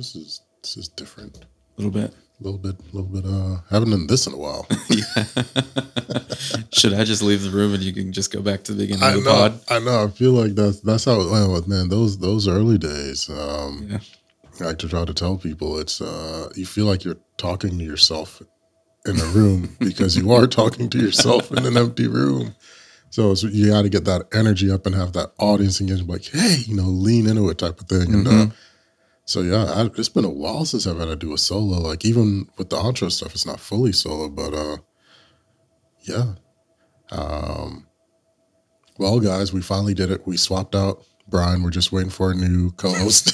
this is this is different. A little bit. A little bit, a little bit. Uh, haven't done this in a while. Should I just leave the room and you can just go back to the beginning I of the know. pod? I know. I feel like that's that's how it went with man. Those those early days. Um, Yeah. I like to try to tell people it's uh, you feel like you're talking to yourself in a room because you are talking to yourself in an empty room. So you got to get that energy up and have that audience engagement, like, hey, you know, lean into it type of thing. And uh, so yeah, I, it's been a while since I've had to do a solo. Like even with the outro stuff, it's not fully solo, but uh, yeah. Um, well, guys, we finally did it. We swapped out Bryan. We're just waiting for a new co-host.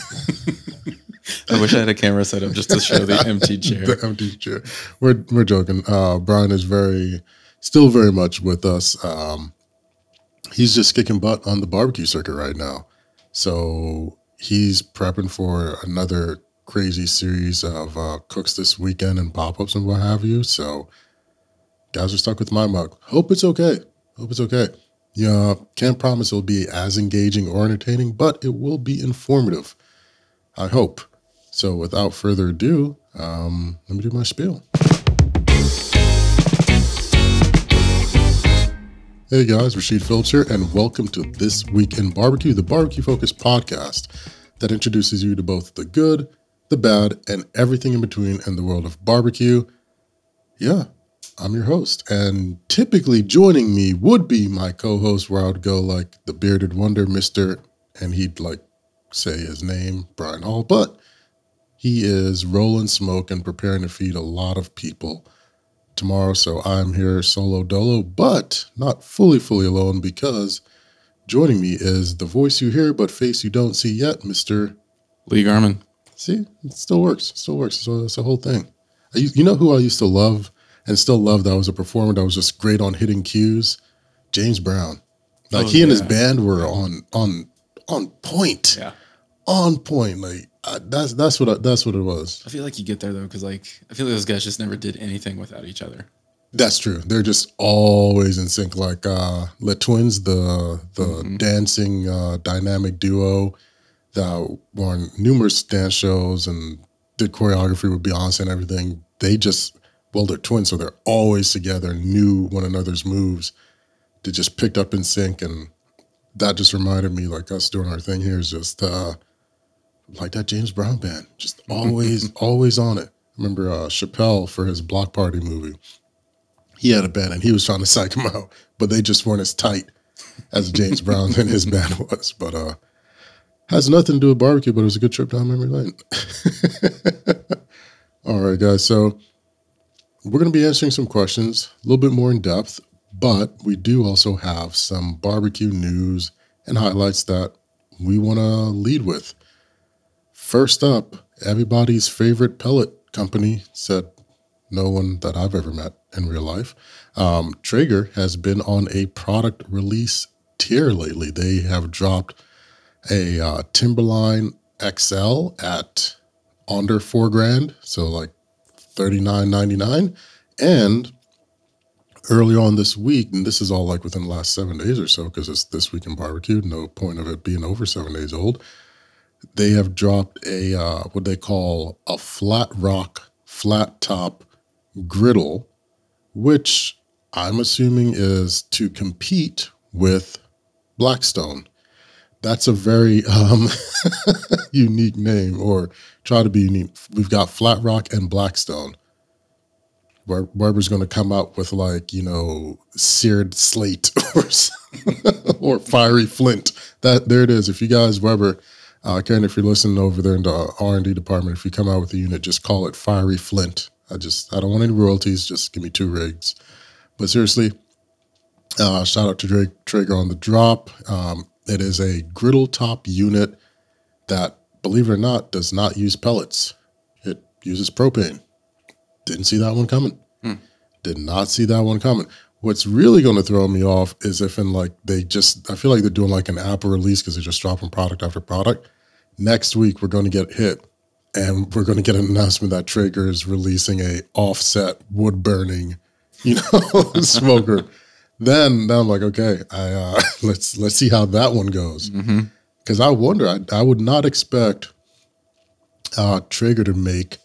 I wish I had a camera set up just to show the empty chair. the empty chair. We're we're joking. Uh, Bryan is very, still very much with us. Um, he's just kicking butt on the barbecue circuit right now. So he's prepping for another crazy series of uh, cooks this weekend and pop ups and what have you. So guys are stuck with my mug. Hope it's okay. Hope it's okay. Yeah, can't promise it'll be as engaging or entertaining, but it will be informative. I hope. So without further ado, um, let me do my spiel. Hey guys, Rasheed Philips here, and welcome to This Week in Barbecue, the barbecue focused podcast that introduces you to both the good, the bad, and everything in between in the world of barbecue. Yeah, I'm your host, and typically joining me would be my co host, where I would go like the bearded wonder, Mr., and he'd like say his name, Bryan Hall, but he is rolling smoke and preparing to feed a lot of people tomorrow. So I'm here solo dolo, but not fully, fully alone because joining me is the voice you hear but face you don't see yet, Mr. Lee Garman. See, it still works. It still works. So it's a whole thing. I, you know who I used to love and still love that was a performer that was just great on hitting cues? James Brown. Like Oh, he and his band were on on on point. Yeah. On point. Like I, that's that's what I, that's what it was. I feel like you get there though, because like I feel like those guys just never did anything without each other. That's true. They're just always in sync. Like uh Les Twins, the the dancing uh, dynamic duo that were on numerous dance shows and did choreography with Beyonce and everything. They just well, they're twins, so they're always together, knew one another's moves. They just picked up in sync, and that just reminded me, like us doing our thing here, is just uh like that James Brown band, just always, always on it. I remember uh, Chappelle for his Block Party movie he had a band and he was trying to psych him out, but they just weren't as tight as James Brown and his band was. But uh has nothing to do with barbecue, but it was a good trip down memory lane. All right, guys. So we're going to be answering some questions a little bit more in depth, but we do also have some barbecue news and highlights that we want to lead with. First up, everybody's favorite pellet company said no one that I've ever met in real life. Um, Traeger has been on a product release tier lately. They have dropped a uh, Timberline XL at under four grand, so like thirty nine ninety nine, and early on this week, and this is all like within the last seven days or so, because it's this week in barbecue. No point of it being over seven days old. They have dropped a uh, what they call a flat rock flat top griddle, which I'm assuming is to compete with Blackstone. That's a very um, unique name, or try to be unique. We've got Flat Rock and Blackstone. Weber's going to come out with like you know seared slate or or fiery flint. That there it is. If you guys Weber, uh, Karen, if you're listening over there in the R and D department, if you come out with a unit, just call it fiery flint. I just I don't want any royalties. Just give me two rigs. But seriously, uh, shout out to Drake Traeger on the drop. Um, it is a griddle top unit that, believe it or not, does not use pellets. It uses propane. Didn't see that one coming. Did not see that one coming. What's really going to throw me off is if in like they just, I feel like they're doing like an Apple release because they're just dropping product after product. Next week we're going to get hit, and we're going to get an announcement that Traeger is releasing a offset wood burning, you know, smoker. Then, then I'm like, okay, I uh, let's let's see how that one goes. Because I wonder, I, I would not expect uh, Traeger to make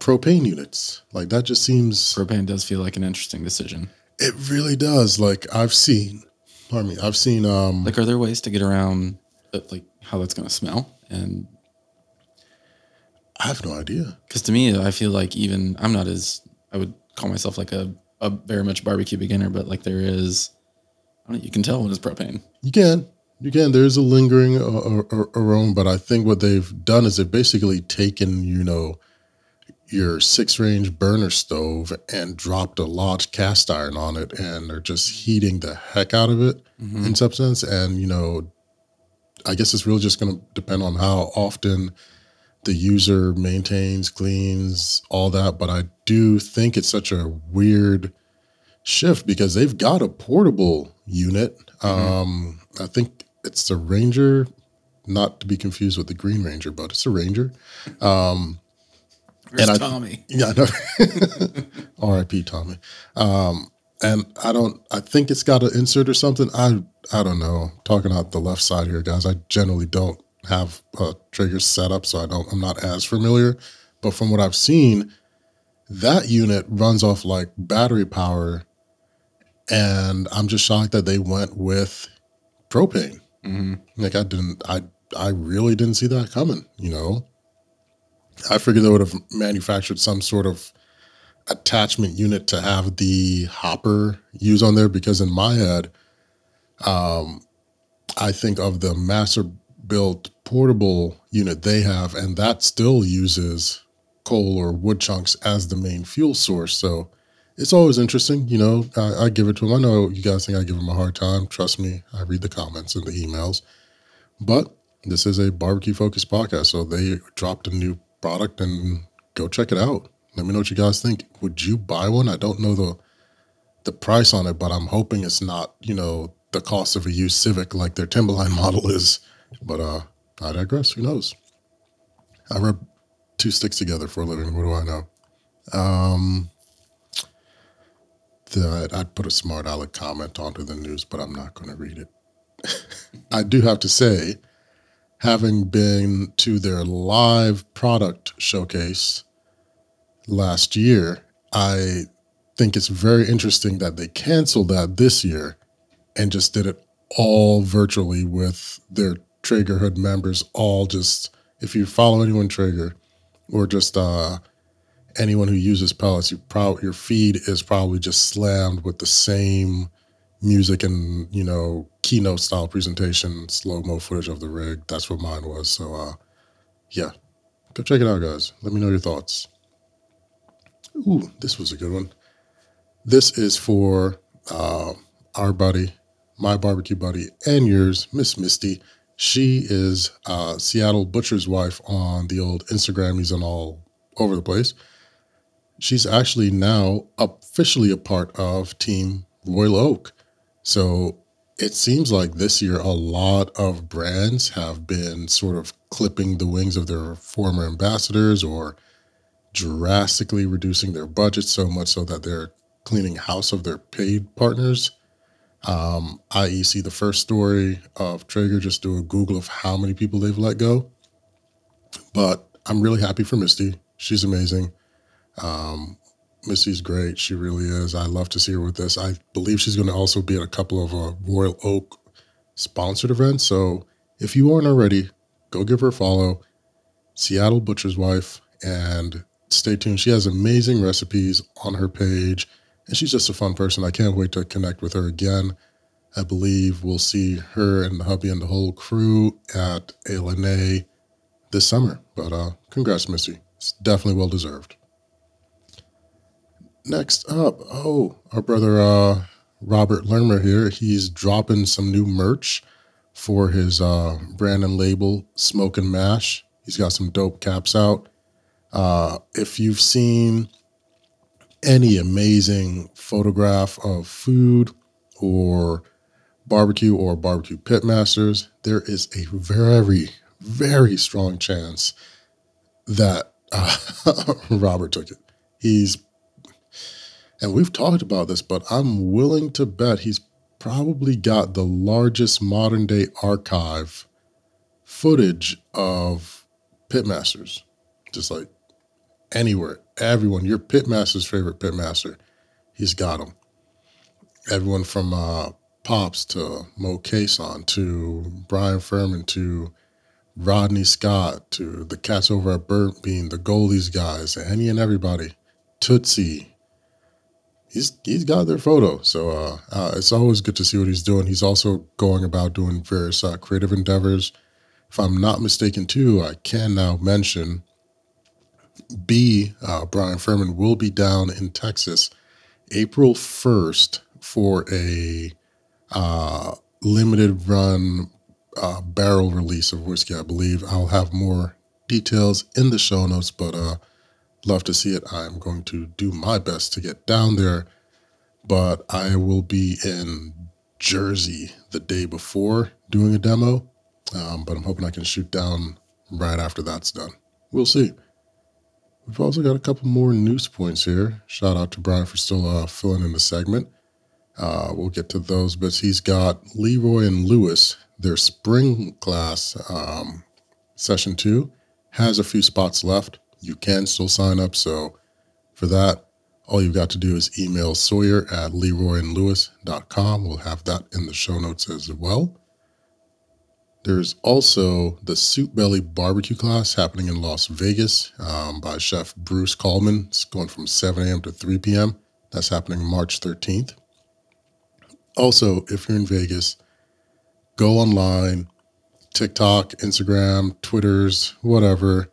propane units. Like that just seems Propane does feel like an interesting decision. it really does. Like I've seen, pardon me, I've seen um Like, are there ways to get around uh, like how that's going to smell? And I have no idea. because to me, I feel like even I'm not as I would call myself like a a very much barbecue beginner, but like there is, I don't know, you can tell when it's propane. You can. You can. There's a lingering uh, uh, aroma, but I think what they've done is they've basically taken, you know, your six range burner stove and dropped a large cast iron on it and they're just heating the heck out of it Mhm. in substance. And, you know, I guess it's really just going to depend on how often the user maintains, cleans, all that. But I do think it's such a weird shift because they've got a portable unit. Um, I think it's the Ranger, not to be confused with the Green Ranger, but it's a Ranger. Um, Where's I- Tommy? yeah, know. R.I.P. Tommy. Um, and I don't. I think it's got an insert or something. I I don't know. Talking out the left side here, guys. I generally don't have a Traeger set up, so I don't. I'm not as familiar. But from what I've seen, that unit runs off like battery power, and I'm just shocked that they went with propane. hmm Like I didn't. I I really didn't see that coming. You know. I figured they would have manufactured some sort of attachment unit to have the hopper use on there because in my head, um, I think of the master built portable unit they have, and that still uses coal or wood chunks as the main fuel source. So it's always interesting, you know. I, I give it to them. I know you guys think I give them a hard time. Trust me, I read the comments and the emails. But this is a barbecue focused podcast, so they dropped a new product and go check it out. Let me know what you guys think. Would you buy one? I don't know the the price on it, but I'm hoping it's not, you know, the cost of a used Civic like their Timberline model is. But uh I digress. Who knows? I rub two sticks together for a living. What do I know? Um that I'd put a smart aleck comment onto the news, but I'm not going to read it. I do have to say, having been to their live product showcase last year, I think it's very interesting that they canceled that this year and just did it all virtually with their Traegerhood members, all just, if you follow anyone Traeger or just uh, anyone who uses pellets, you your feed is probably just slammed with the same music and you know keynote style presentation, slow mo footage of the rig. That's what mine was. So uh, yeah, go check it out, guys. Let me know your thoughts. Ooh, this was a good one. This is for uh, our buddy, my barbecue buddy, and yours, Miss Misty. She is uh, Seattle Butcher's wife on the old Instagram. He's on all over the place. She's actually now officially a part of Team Royal Oak. So it seems like this year a lot of brands have been sort of clipping the wings of their former ambassadors or drastically reducing their budget so much so that they're cleaning house of their paid partners. Um, i.e., see the first story of Traeger, just do a Google of how many people they've let go. But I'm really happy for Misty. She's amazing. Um, Misty's great. She really is. I love to see her with this. I believe she's going to also be at a couple of uh, Royal Oak sponsored events. So if you aren't already, go give her a follow. Seattle Butcher's Wife, and stay tuned. She has amazing recipes on her page, and she's just a fun person. I can't wait to connect with her again. I believe we'll see her and the hubby and the whole crew at A Lene this summer. But uh, congrats, Missy. It's definitely well deserved. Next up, oh, our brother uh, Robert Lerma here. He's dropping some new merch for his uh, brand and label, Smoke and Mash. He's got some dope caps out. Uh, if you've seen any amazing photograph of food or barbecue or barbecue pitmasters, there is a very, very strong chance that uh, Robert took it. He's, and we've talked about this, but I'm willing to bet he's probably got the largest modern day archive footage of pitmasters. just like anywhere, everyone, your pitmaster's favorite pitmaster, he's got them. Everyone from uh, Pops to Moe Cason to Bryan Furman to Rodney Scott to the cats over at Burnt Bean, the Goldee's guys, any and everybody, Tootsie. He's he's got their photo, so uh, uh, it's always good to see what he's doing. He's also going about doing various uh, creative endeavors. If I'm not mistaken, too, I can now mention B. Uh, Bryan Furman will be down in Texas April 1st for a uh, limited run uh, barrel release of whiskey, I believe. I'll have more details in the show notes, but uh, love to see it. I'm going to do my best to get down there, but I will be in Jersey the day before doing a demo. Um, but I'm hoping I can shoot down right after that's done. We'll see. We've also got a couple more news points here. Shout out to Bryan for still uh, filling in the segment. Uh, we'll get to those, but he's got Leroy and Lewis, their spring class, um, session two, has a few spots left. You can still sign up. So for that, all you've got to do is email Sawyer at leroyandlewis.com. We'll have that in the show notes as well. There's also the Soup Belly barbecue class happening in Las Vegas um, by Chef Bruce Kalman. It's going from 7 a.m. to 3 p.m. That's happening March 13th. Also, if you're in Vegas, go online, TikTok, Instagram, Twitters, whatever.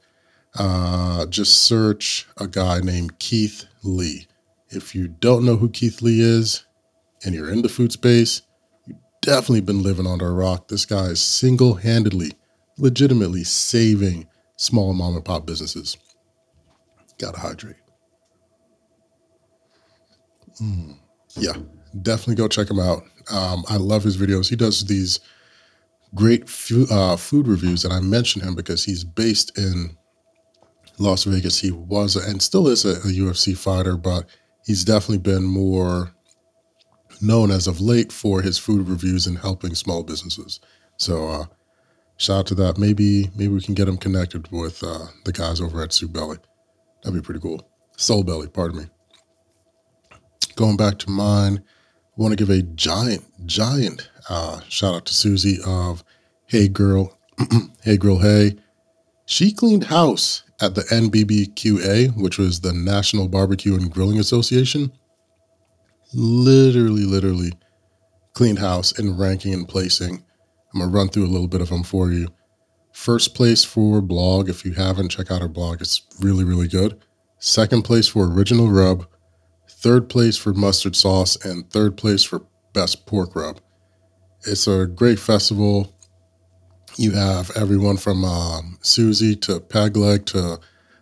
Uh, just search a guy named Keith Lee. If you don't know who Keith Lee is and you're in the food space, definitely been living under a rock. This guy is single handedly, legitimately saving small mom and pop businesses. Gotta hydrate. Mm, yeah, definitely go check him out. Um, I love his videos. He does these great fu- uh, food reviews, and I mention him because he's based in Las Vegas. He was and still is a, a UFC fighter, but he's definitely been more known as of late for his food reviews and helping small businesses. So uh, shout out to that. Maybe maybe we can get him connected with uh, the guys over at Soup Belly. That'd be pretty cool. Soul Belly, pardon me. Going back to mine, I want to give a giant, giant uh, shout out to Susie of Hey Grill, Hey Grill, Hey. She cleaned house at the NBBQA, which was the National Barbecue and Grilling Association. Literally, literally cleaned house in ranking and placing. I'm going to run through a little bit of them for you. First place for blog. If you haven't, check out our blog. It's really, really good. Second place for original rub. Third place for mustard sauce. And third place for best pork rub. It's a great festival. You have everyone from um, Susie to Pegleg to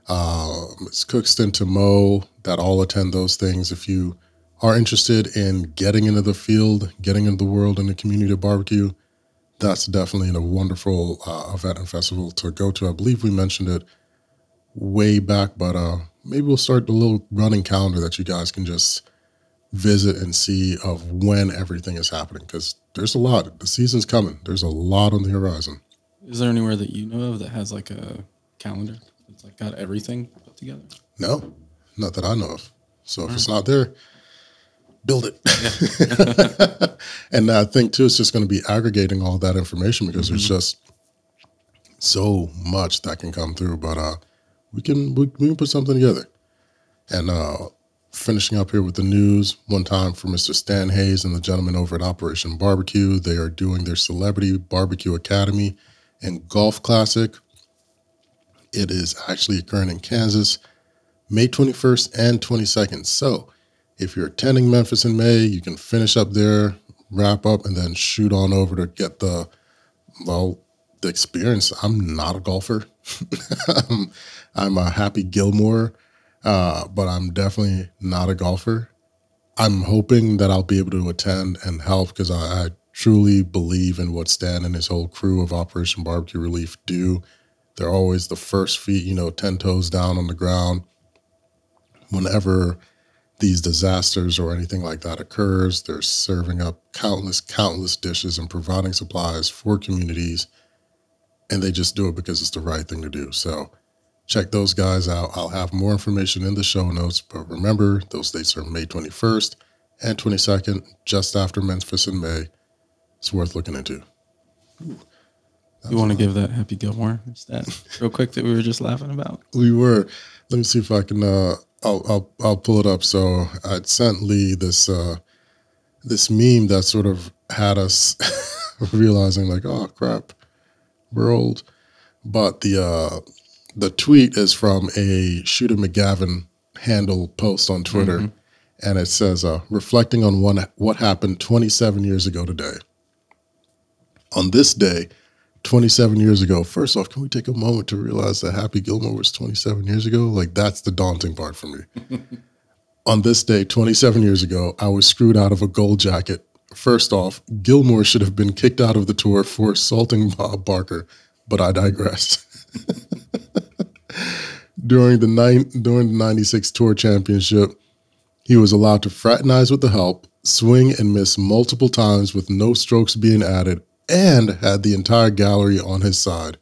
uh, Cookston to Moe that all attend those things. If you are interested in getting into the field, getting into the world and the community of barbecue, that's definitely a wonderful uh, event and festival to go to. I believe we mentioned it way back, but uh, maybe we'll start a little running calendar that you guys can just visit and see of when everything is happening because there's a lot. The season's coming. There's a lot on the horizon. Is there anywhere that you know of that has like a calendar that's like got everything put together? No, not that I know of. So if it's not there, build it. and I think too, it's just going to be aggregating all that information because there's just so much that can come through. But uh, we can we, we can put something together. And uh, finishing up here with the news, one time for Mr. Stan Hays and the gentleman over at Operation Barbecue, they are doing their Celebrity Barbecue Academy and Golf Classic. It is actually occurring in Kansas, May 21st and 22nd. So if you're attending Memphis in May, you can finish up there, wrap up, and then shoot on over to get the, well, the experience. I'm not a golfer. I'm, I'm a happy Gilmore, uh, but I'm definitely not a golfer. I'm hoping that I'll be able to attend and help because I, I truly believe in what Stan and his whole crew of Operation Barbecue Relief do. They're always the first feet, you know, 10 toes down on the ground. Whenever these disasters or anything like that occurs, they're serving up countless, countless dishes and providing supplies for communities. And they just do it because it's the right thing to do. So check those guys out. I'll have more information in the show notes. But remember, those dates are May 21st and 22nd, just after Memphis in May. It's worth looking into. You want to give that Happy Gilmore stat real quick that we were just laughing about? We were. Let me see if I can. Uh, I'll I'll I'll pull it up. So I'd sent Lee this uh, this meme that sort of had us realizing like, oh crap, we're old. But the uh, the tweet is from a Shooter McGavin handle post on Twitter, and it says, uh, reflecting on one, what happened 27 years ago today. On this day, 27 years ago, first off, can we take a moment to realize that Happy Gilmore was 27 years ago? Like, that's the daunting part for me. on this day, 27 years ago, I was screwed out of a gold jacket. First off, Gilmore should have been kicked out of the tour for assaulting Bob Barker, but I digress. during the nine during the 96 tour championship, he was allowed to fraternize with the help, swing and miss multiple times with no strokes being added, and had the entire gallery on his side.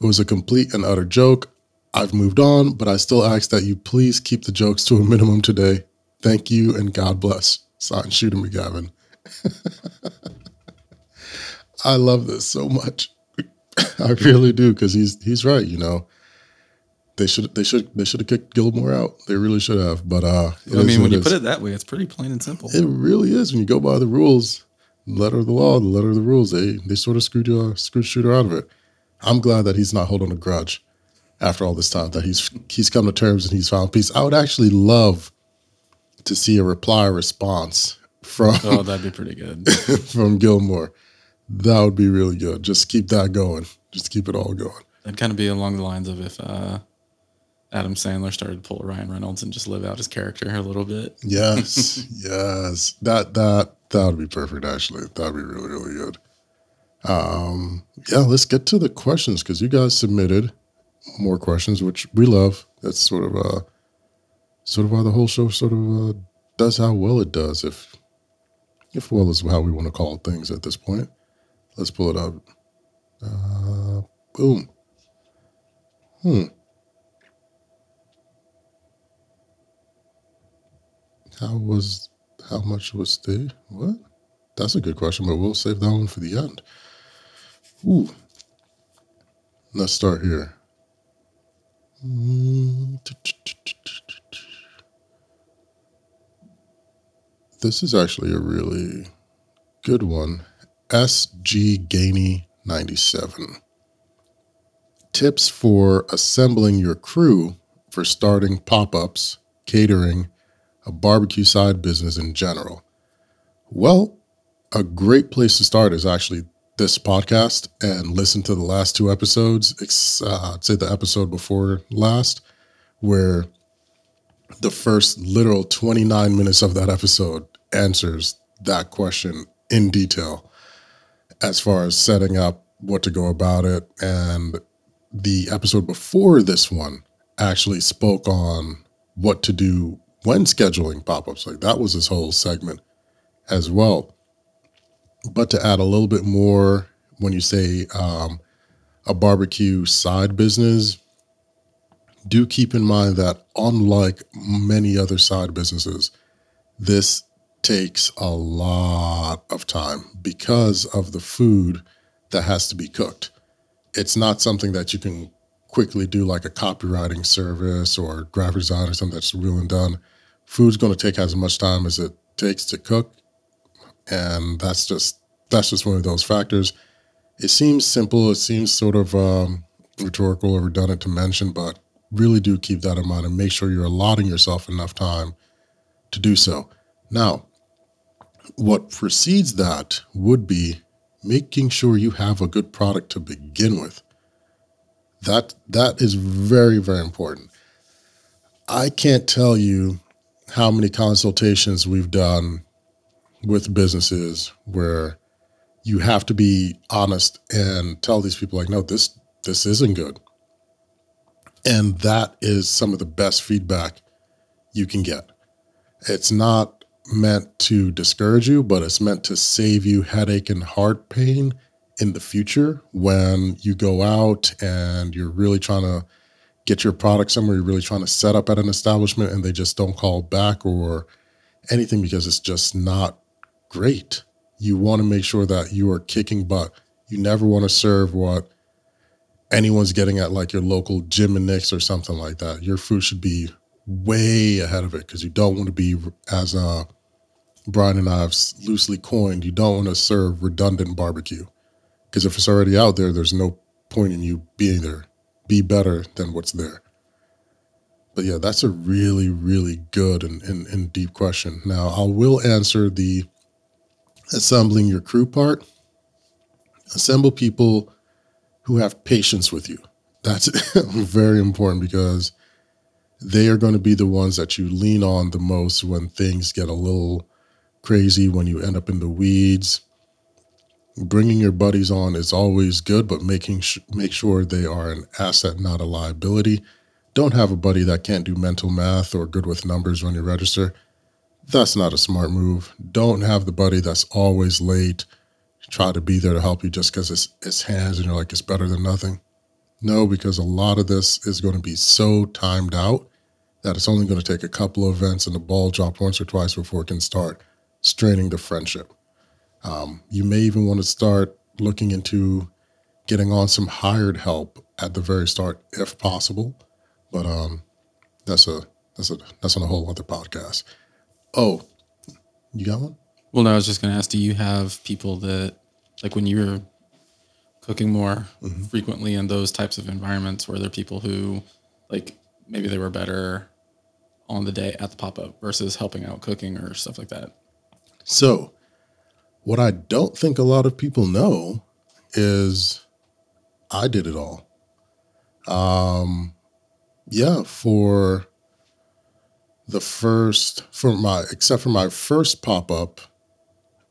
It was a complete and utter joke. I've moved on, but I still ask that you please keep the jokes to a minimum today. Thank you and God bless. Signed Shooter McGavin. I love this so much. I really do because he's he's right. You know, they should they should they should have kicked Gilmore out. They really should have. But uh, I mean, when you is. put it that way, it's pretty plain and simple. It really is when you go by the rules, letter of the law, the letter of the rules. They they sort of screwed you, screwed Shooter out of it. I'm glad that he's not holding a grudge after all this time. That he's he's come to terms and he's found peace. I would actually love to see a reply response from oh, that'd be pretty good. from Gilmore. That would be really good. Just keep that going. Just keep it all going. That'd kind of be along the lines of if uh, Adam Sandler started to pull Ryan Reynolds and just live out his character a little bit. Yes, yes. That that that would be perfect. Actually, that'd be really really good. Um, yeah, let's get to the questions because you guys submitted more questions, which we love. That's sort of uh, sort of why the whole show sort of uh, does how well it does. If if well is how we want to call things at this point. Let's pull it up. Uh, boom. Hmm. How was how much was the what? That's a good question, but we'll save that one for the end. Ooh. Let's start here. This is actually a really good one. SG Gainey 97. Tips for assembling your crew for starting pop ups, catering, a barbecue side business in general. Well, a great place to start is actually this podcast and listen to the last two episodes. Uh, I'd say the episode before last, where the first literal 29 minutes of that episode answers that question in detail as far as setting up what to go about it. And the episode before this one actually spoke on what to do when scheduling pop ups. Like that was his whole segment as well. But to add a little bit more, when you say um, a barbecue side business, do keep in mind that unlike many other side businesses, this takes a lot of time because of the food that has to be cooked. It's not something that you can quickly do like a copywriting service or graphic design or something that's real and done. Food's going to take as much time as it takes to cook, and that's just that's just one of those factors. It seems simple. It seems sort of um, rhetorical or redundant to mention, but really do keep that in mind and make sure you're allotting yourself enough time to do so. Now, what precedes that would be making sure you have a good product to begin with. That that is very very important. I can't tell you how many consultations we've done with businesses where you have to be honest and tell these people like no this this isn't good. And that is some of the best feedback you can get. It's not meant to discourage you, but it's meant to save you headache and heart pain in the future when you go out and you're really trying to get your product somewhere you're really trying to set up at an establishment and they just don't call back or anything because it's just not great. You want to make sure that you are kicking butt. You never want to serve what anyone's getting at like your local Jim and Nick's or something like that. Your food should be way ahead of it because you don't want to be as uh Bryan and I have loosely coined, you don't want to serve redundant barbecue. Because if it's already out there, there's no point in you being there. Be better than what's there. But yeah, that's a really, really good and, and, and deep question. Now, I will answer the assembling your crew part. Assemble people who have patience with you. That's very important because they are going to be the ones that you lean on the most when things get a little crazy, when you end up in the weeds. Bringing your buddies on is always good, but making sh- make sure they are an asset, not a liability. Don't have a buddy that can't do mental math or good with numbers when you register. That's not a smart move. Don't have the buddy that's always late, try to be there to help you just because it's, it's hands and you're like, it's better than nothing. No, because a lot of this is going to be so timed out that it's only going to take a couple of events and the ball drop once or twice before it can start straining the friendship. Um, you may even want to start looking into getting on some hired help at the very start, if possible. But um, that's a that's a that's on a whole other podcast. Oh, you got one? Well, no, I was just going to ask: Do you have people that, like, when you're cooking more mm-hmm. frequently in those types of environments, were there people who, like, maybe they were better on the day at the pop up versus helping out cooking or stuff like that? So, what I don't think a lot of people know is I did it all. Um, yeah, for the first, for my, except for my first pop up,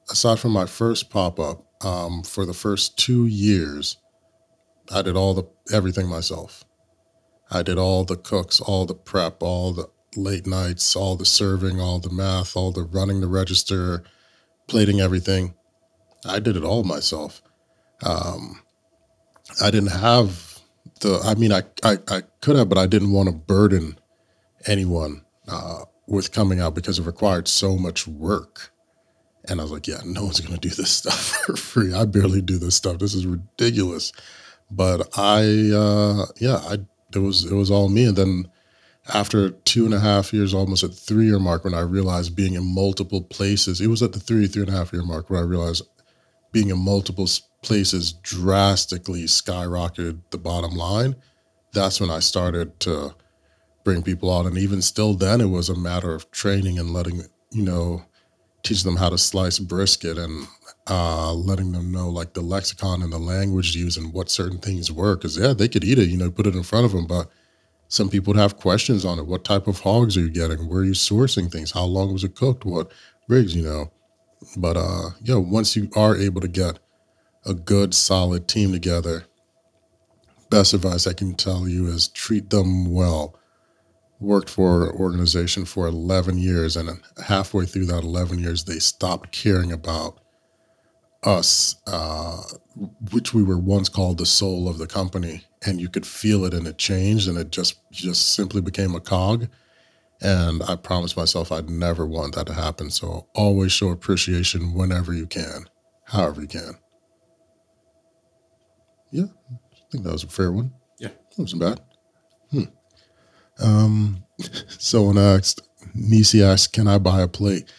aside from my first pop up, um, for the first two years, I did all the everything myself. I did all the cooks, all the prep, all the late nights, all the serving, all the math, all the running the register, plating everything. I did it all myself. Um, I didn't have the, I mean, I, I, I could have, but I didn't want to burden anyone uh, with coming out because it required so much work. And I was like, yeah, no one's going to do this stuff for free. I barely do this stuff. This is ridiculous. But I, uh, yeah, I, it was, it was all me. And then after two and a half years, almost at three year mark, when I realized being in multiple places, it was at the three, three and a half year mark where I realized being in multiple places drastically skyrocketed the bottom line. That's when I started to bring people out. And even still, then it was a matter of training and letting, you know, teach them how to slice brisket and uh, letting them know like the lexicon and the language used and what certain things were. Cause yeah, they could eat it, you know, put it in front of them, but some people would have questions on it. What type of hogs are you getting? Where are you sourcing things? How long was it cooked? What rigs, you know? But uh, yeah, once you are able to get a good, solid team together, best advice I can tell you is treat them well. Worked for an organization for 11 years, and halfway through that 11 years, they stopped caring about us, uh, which we were once called the soul of the company, and you could feel it, and it changed, and it just just simply became a cog. And I promised myself I'd never want that to happen. So always show appreciation whenever you can, however you can. Yeah, I think that was a fair one. Yeah, that wasn't bad. Hmm. Um, someone asked, Nisi asked, "Can I buy a plate?"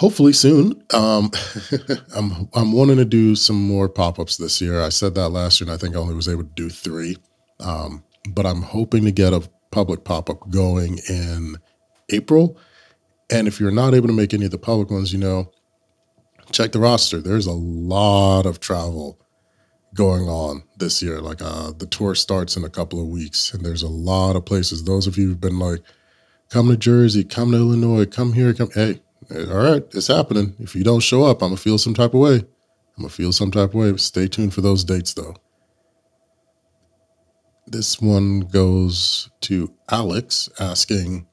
Hopefully soon. Um, I'm I'm wanting to do some more pop ups this year. I said that last year, and I think I only was able to do three. Um, but I'm hoping to get a public pop up going in April. And if you're not able to make any of the public ones, you know, check the roster. There's a lot of travel going on this year. Like uh, the tour starts in a couple of weeks, and there's a lot of places. Those of you who've been like, come to Jersey, come to Illinois, come here, come. Hey, all right, it's happening. If you don't show up, I'm gonna feel some type of way. I'm gonna feel some type of way. Stay tuned for those dates, though. This one goes to Alex asking,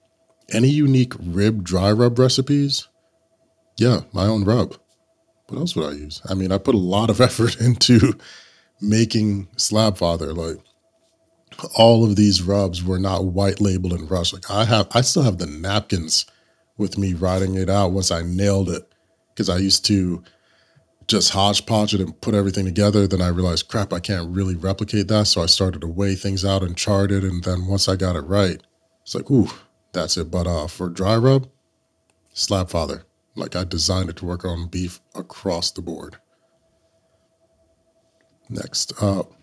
any unique rib dry rub recipes? Yeah, my own rub. What else would I use? I mean, I put a lot of effort into making Slab Father. Like, all of these rubs were not white labeled and rushed. Like I have, I still have the napkins with me writing it out once I nailed it because I used to just hodgepodge it and put everything together. Then I realized, crap, I can't really replicate that. So I started to weigh things out and chart it. And then once I got it right, it's like, ooh, that's it. But uh, for dry rub, Slab Father, like I designed it to work on beef across the board. Next up,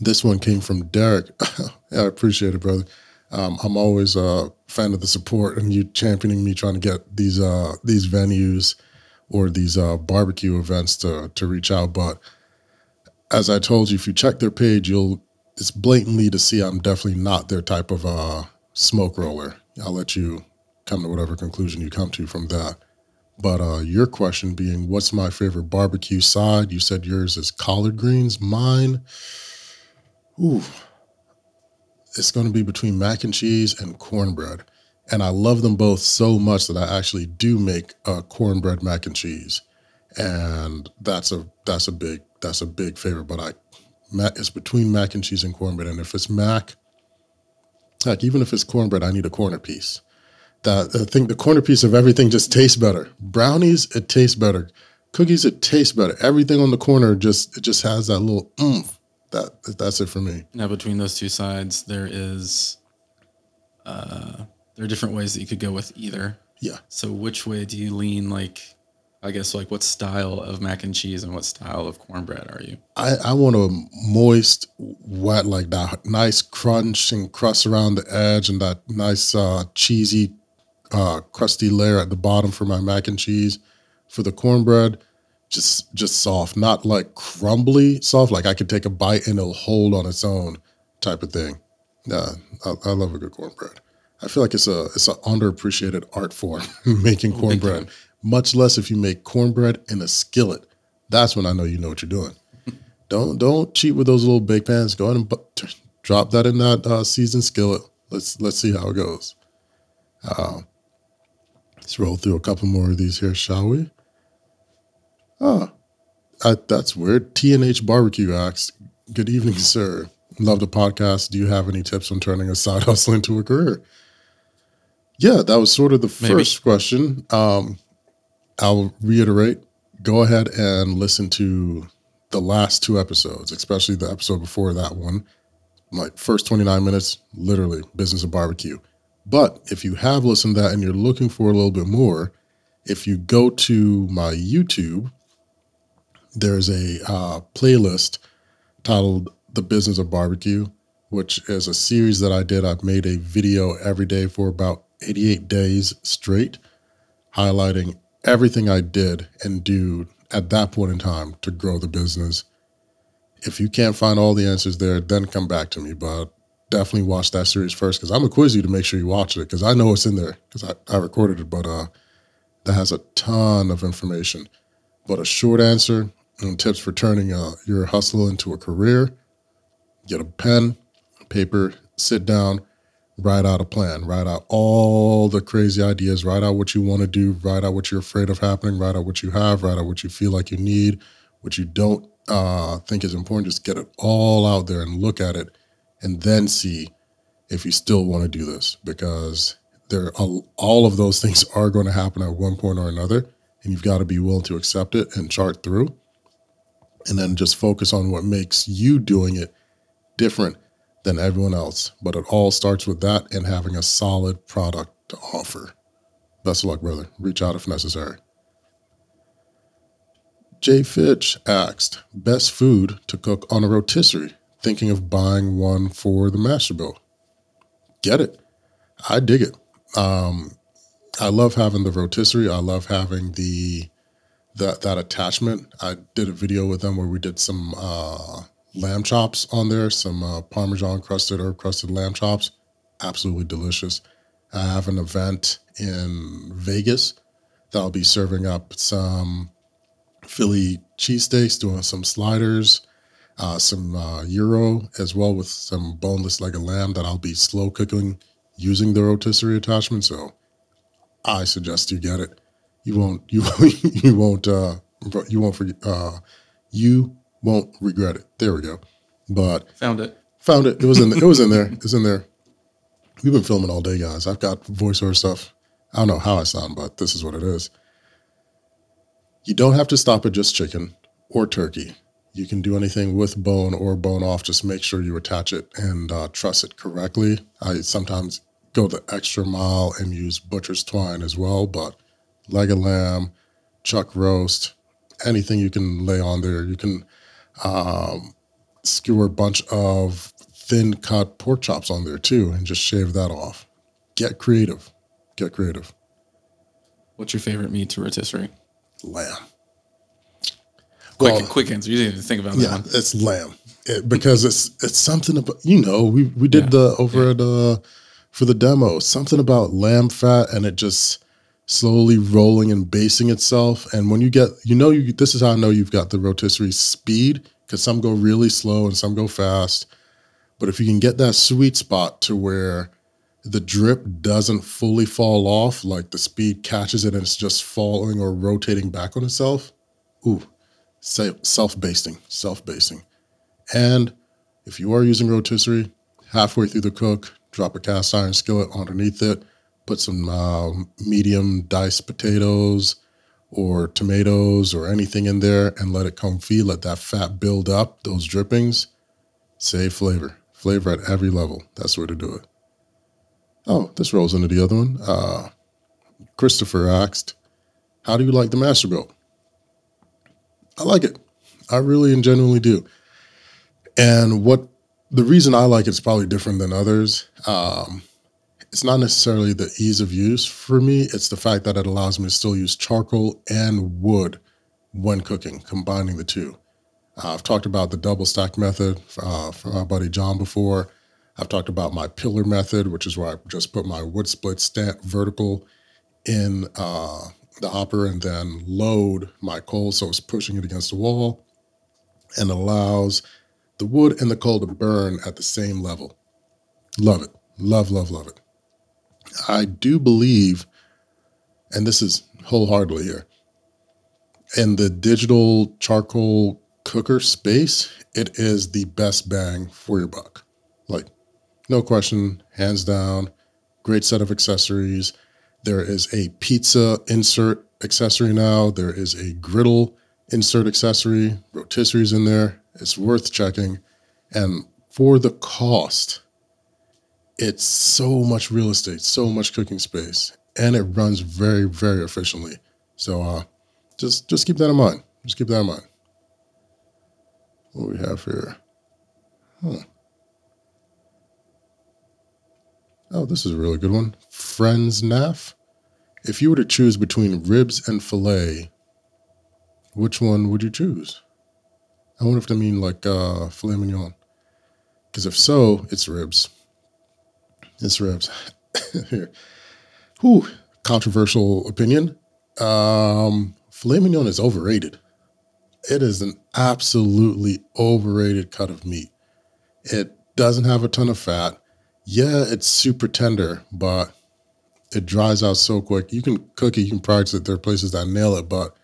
this one came from Derek. I appreciate it, brother. Um, I'm always a fan of the support and you championing me trying to get these uh, these venues or these uh, barbecue events to to reach out. But as I told you, if you check their page, you'll it's blatantly to see I'm definitely not their type of uh, smoke roller. I'll let you come to whatever conclusion you come to from that. But uh, your question being, what's my favorite barbecue side? You said yours is collard greens. Mine, ooh, it's going to be between mac and cheese and cornbread and I love them both so much that I actually do make a cornbread mac and cheese, and that's a that's a big that's a big favorite. But I, mac, it's between mac and cheese and cornbread, and if it's mac, like even if it's cornbread, I need a corner piece. That I think the corner piece of everything just tastes better. Brownies, it tastes better. Cookies, it tastes better. Everything on the corner just it just has that little oomph. That that's it for me. Now between those two sides, there is. Uh, there are different ways that you could go with either. Yeah. So which way do you lean? Like, I guess like what style of mac and cheese and what style of cornbread are you? I, I want a moist, wet, like that nice crunch and crust around the edge and that nice uh, cheesy, uh, crusty layer at the bottom for my mac and cheese. For the cornbread, just just soft, not like crumbly soft. Like I could take a bite and it'll hold on its own type of thing. Yeah, I, I love a good cornbread. I feel like it's a it's an underappreciated art form making cornbread. Much less if you make cornbread in a skillet. That's when I know you know what you're doing. don't don't cheat with those little bake pans. Go ahead and bu- drop that in that uh, seasoned skillet. Let's let's see how it goes. Uh, let's roll through a couple more of these here, shall we? Ah, I, that's weird. TNH Barbecue asks, "Good evening, sir. Love the podcast. Do you have any tips on turning a side hustle into a career?" Yeah, that was sort of the Maybe. first question. Um, I'll reiterate go ahead and listen to the last two episodes, especially the episode before that one. Like first 29 minutes, literally business of barbecue. But if you have listened to that and you're looking for a little bit more, if you go to my YouTube, there's a uh, playlist titled The Business of Barbecue, which is a series that I did. I've made a video every day for about 88 days straight, highlighting everything I did and do at that point in time to grow the business. If you can't find all the answers there, then come back to me. But definitely watch that series first because I'm gonna quiz you to make sure you watch it because I know it's in there because I, I recorded it. But uh, that has a ton of information. But a short answer and tips for turning uh, your hustle into a career. Get a pen, paper, sit down, write out a plan, write out all the crazy ideas, write out what you want to do, write out what you're afraid of happening, write out what you have, write out what you feel like you need, what you don't uh, think is important. Just get it all out there and look at it and then see if you still want to do this because there are, all of those things are going to happen at one point or another and you've got to be willing to accept it and chart through and then just focus on what makes you doing it different than everyone else. But it all starts with that and having a solid product to offer. Best of luck, brother. Reach out if necessary. Jay Fitch asked, best food to cook on a rotisserie. Thinking of buying one for the master Masterbuilt. Get it. I dig it. Um, I love having the rotisserie. I love having the that that attachment. I did a video with them where we did some uh, lamb chops on there, some uh, Parmesan crusted herb crusted lamb chops. Absolutely delicious. I have an event in Vegas that I'll be serving up some Philly cheesesteaks, doing some sliders, uh, some uh, gyro as well with some boneless leg of lamb that I'll be slow cooking using the rotisserie attachment. So I suggest you get it. You won't you you won't uh, you won't forget uh, you won't regret it. There we go. But found it. Found it. It was in. The, it was in there. It's in there. We've been filming all day, guys. I've got voiceover stuff. I don't know how I sound, but this is what it is. You don't have to stop at just chicken or turkey. You can do anything with bone or bone off. Just make sure you attach it and uh, truss it correctly. I sometimes go the extra mile and use butcher's twine as well, but leg of lamb, chuck roast, anything you can lay on there. You can um, skewer a bunch of thin cut pork chops on there too and just shave that off. Get creative. Get creative. What's your favorite meat to rotisserie? Lamb. Quick, Well, quick answer. You didn't even think about that Yeah, one. it's lamb It- because it's it's something about you know we we did Yeah, the over at uh for the demo something about lamb fat and it just slowly rolling and basting itself and when you get you know you this is how I know you've got the rotisserie speed because some go really slow and some go fast but if you can get that sweet spot to where the drip doesn't fully fall off like the speed catches it and it's just falling or rotating back on itself ooh self basting, self basting. And if you are using rotisserie, halfway through the cook, drop a cast iron skillet underneath it, put some uh, medium diced potatoes or tomatoes or anything in there and let it confit. Let that fat build up, those drippings. Save flavor. Flavor at every level. That's where to do it. Oh, this rolls into the other one. Uh, Christopher asked, How do you like the Masterbuilt? I like it. I really and genuinely do. And what the reason I like it is probably different than others. Um, it's not necessarily the ease of use for me. It's the fact that it allows me to still use charcoal and wood when cooking, combining the two. Uh, I've talked about the double stack method uh, from my buddy John before. I've talked about my pillar method, which is where I just put my wood split stamp vertical in uh, the hopper and then load my coal so it's pushing it against the wall and allows the wood and the coal to burn at the same level. Love it. Love, love, love it. I do believe, and this is wholeheartedly here, in the digital charcoal cooker space, it is the best bang for your buck. Like, no question, hands down, great set of accessories. There is a pizza insert accessory now. There is a griddle insert accessory, rotisserie's in there. It's worth checking. And for the cost, it's so much real estate, so much cooking space, and it runs very, very efficiently. So uh, just just keep that in mind. Just keep that in mind. What we have here? Huh. Oh, this is a really good one. Friends Naff. If you were to choose between ribs and filet, which one would you choose? I wonder if they mean like uh, filet mignon. Because if so, it's ribs. Ribs. Here. Whew. Controversial opinion. Um, filet mignon is overrated. It is an absolutely overrated cut of meat. It doesn't have a ton of fat. Yeah, it's super tender, but it dries out so quick. You can cook it, you can practice it. There are places that nail it, but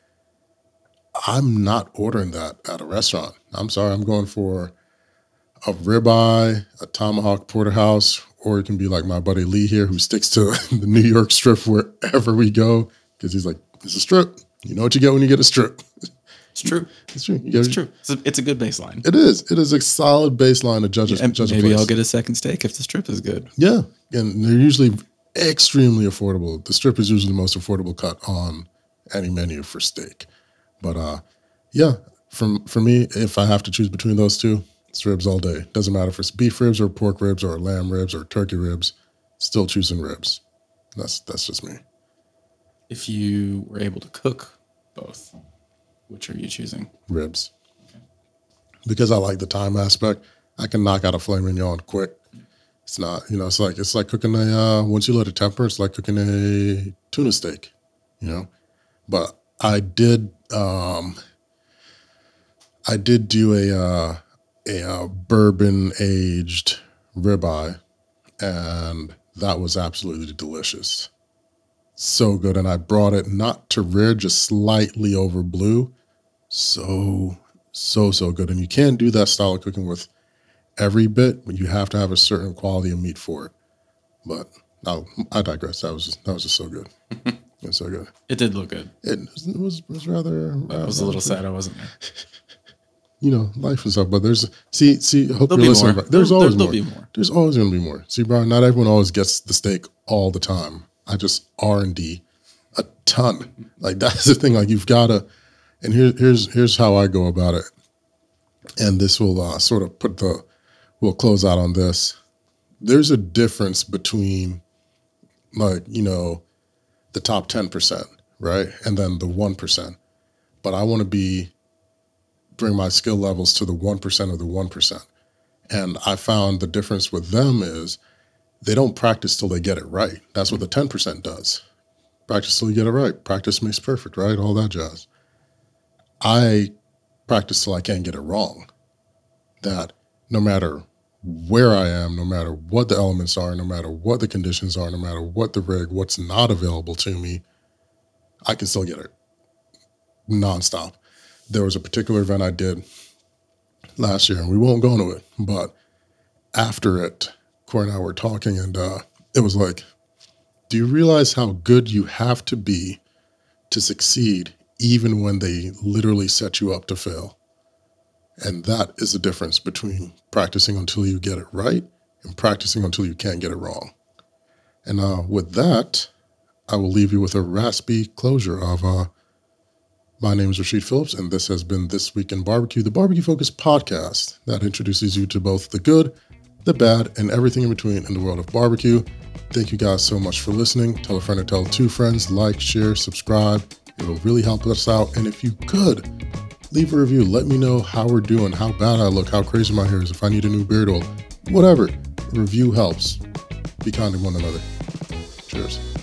I'm not ordering that at a restaurant. I'm sorry, I'm going for a ribeye, a tomahawk porterhouse, or it can be like my buddy Lee here, who sticks to the New York strip wherever we go, because he's like, "It's a strip. You know what you get when you get a strip." It's true. It's true. It's true. It's a, it's a good baseline. It is. It is a solid baseline to judge, a And judge maybe. I'll get a second steak if the strip is good. Yeah, and they're usually extremely affordable. The strip is usually the most affordable cut on any menu for steak. But uh, yeah, from for me, if I have to choose between those two, it's ribs all day. Doesn't matter if it's beef ribs or pork ribs or lamb ribs or turkey ribs. Still choosing ribs. That's that's just me. If you were able to cook both, which are you choosing? Ribs. Because I like the time aspect, I can knock out a filet mignon quick. It's not, you know, it's like it's like cooking a uh, once you let it temper, it's like cooking a tuna steak, you know. But I did um I did do a uh a uh, bourbon aged ribeye and that was absolutely delicious. So good and I brought it not to rare just slightly over blue. So so so good and you can do that style of cooking with every bit, but you have to have a certain quality of meat for it. But no, I digress. That was just, that was just so good. it's so good. It did look good. It was, it was, it was rather. I was a little sad I wasn't there. You know, life and stuff. But there's see, see. Hope There'll you're listening. more. There's There- always there'll more. be more. There's always going to be more. See, Bryan, not everyone always gets the steak all the time. I just R and D a ton. Like that's the thing. Like you've got to. And here, here's here's how I go about it. And this will uh, sort of put the. We'll close out on this. There's a difference between, like you know, the top ten percent, right, and then the one percent. But I want to be bring my skill levels to the 1% of the 1%. And I found the difference with them is they don't practice till they get it right. That's what the 10% does. Practice till you get it right. Practice makes perfect, right? All that jazz. I practice till I can't get it wrong. That no matter where I am, no matter what the elements are, no matter what the conditions are, no matter what the rig, what's not available to me, I can still get it nonstop there was a particular event I did last year, and we won't go into it, but after it, Corey and I were talking, and uh, it was like, do you realize how good you have to be to succeed, even when they literally set you up to fail? And that is the difference between practicing until you get it right and practicing until you can't get it wrong. And uh, with that, I will leave you with a raspy closure of uh, my name is Rasheed Philips, and this has been This Week in Barbecue, the barbecue focused podcast that introduces you to both the good, the bad, and everything in between in the world of barbecue. Thank you guys so much for listening. Tell a friend or tell two friends, like, share, subscribe. It will really help us out. And if you could, leave a review. Let me know how we're doing, how bad I look, how crazy my hair is, if I need a new beard oil, whatever. A review helps. Be kind to one another. Cheers.